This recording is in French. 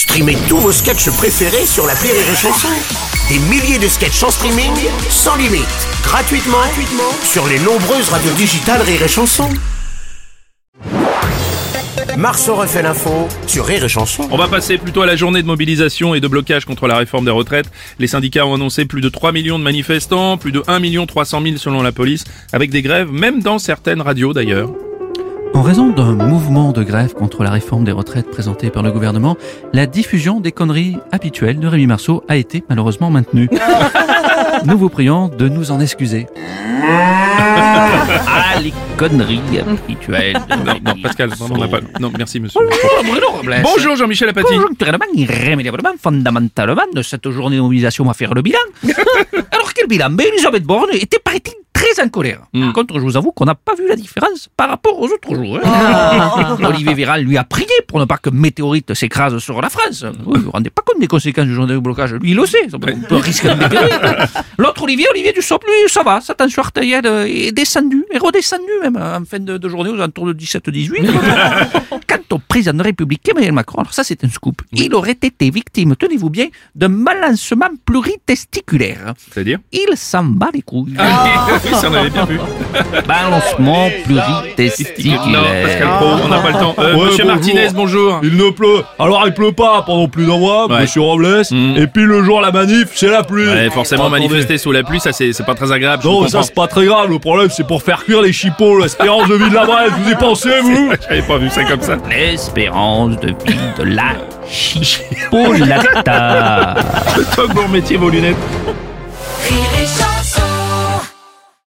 Streamez tous vos sketchs préférés sur la Rire et Chanson. Des milliers de sketchs en streaming, sans limite, gratuitement, gratuitement sur les nombreuses radios digitales Rire et Chanson. Marceau refait l'info sur Rire et Chanson. On va passer plutôt à la journée de mobilisation et de blocage contre la réforme des retraites. Les syndicats ont annoncé plus de 3 millions de manifestants, plus de 1 million 300 000 selon la police, avec des grèves, même dans certaines radios d'ailleurs. En raison d'un mouvement de grève contre la réforme des retraites présentée par le gouvernement, la diffusion des conneries habituelles de Rémi Marceau a été malheureusement maintenue. Nous vous prions de nous en excuser. Ah, les conneries habituelles. Non, non, Pascal, vraiment, on n'a pas... Non, merci monsieur. Bonjour Jean-Michel Apathy. Fondamentalement, de cette journée de mobilisation, on va faire le bilan. Alors, quel bilan? Ben, Elisabeth Borne était, paraît-il, très en colère. Par contre, je vous avoue qu'on n'a pas vu la différence par rapport aux autres jours. hein. Olivier Véran lui a prié pour ne pas que météorite s'écrase sur la France. Vous ne vous rendez pas compte des conséquences du journée de blocage Lui, il le sait. On peut risquer de météorite. L'autre Olivier, Olivier Dussopt, lui, ça va. Sa tension artérielle est descendue, est redescendue même en fin de, de journée aux alentours de 17-18. Quant au président de la République, Emmanuel Macron, alors ça c'est un scoop, il aurait été victime, tenez-vous bien, d'un balancement pluritesticulaire. C'est-à-dire? Il s'en bat les couilles. Oui, ça on avait bien vu. Balancement Non, pluritesticulaire. Pascal Pro, on n'a pas le temps. Euh, Ouais, Monsieur bonjour. Martinez, bonjour. Il ne pleut. Alors il pleut pas pendant plus d'un mois, Ouais. monsieur Robles. Mm. Et puis le jour la manif, c'est la pluie. Ouais, forcément, Attendez. manifester sous la pluie, ça c'est pas très agréable. Non, ça c'est pas très grave. Le problème c'est pour faire cuire les chipots. L'espérance de vie de la Bresse. Vous y pensez vous J'avais pas vu ça comme ça. L'espérance de vie de la chipolata. Toi, bon métier, vos lunettes.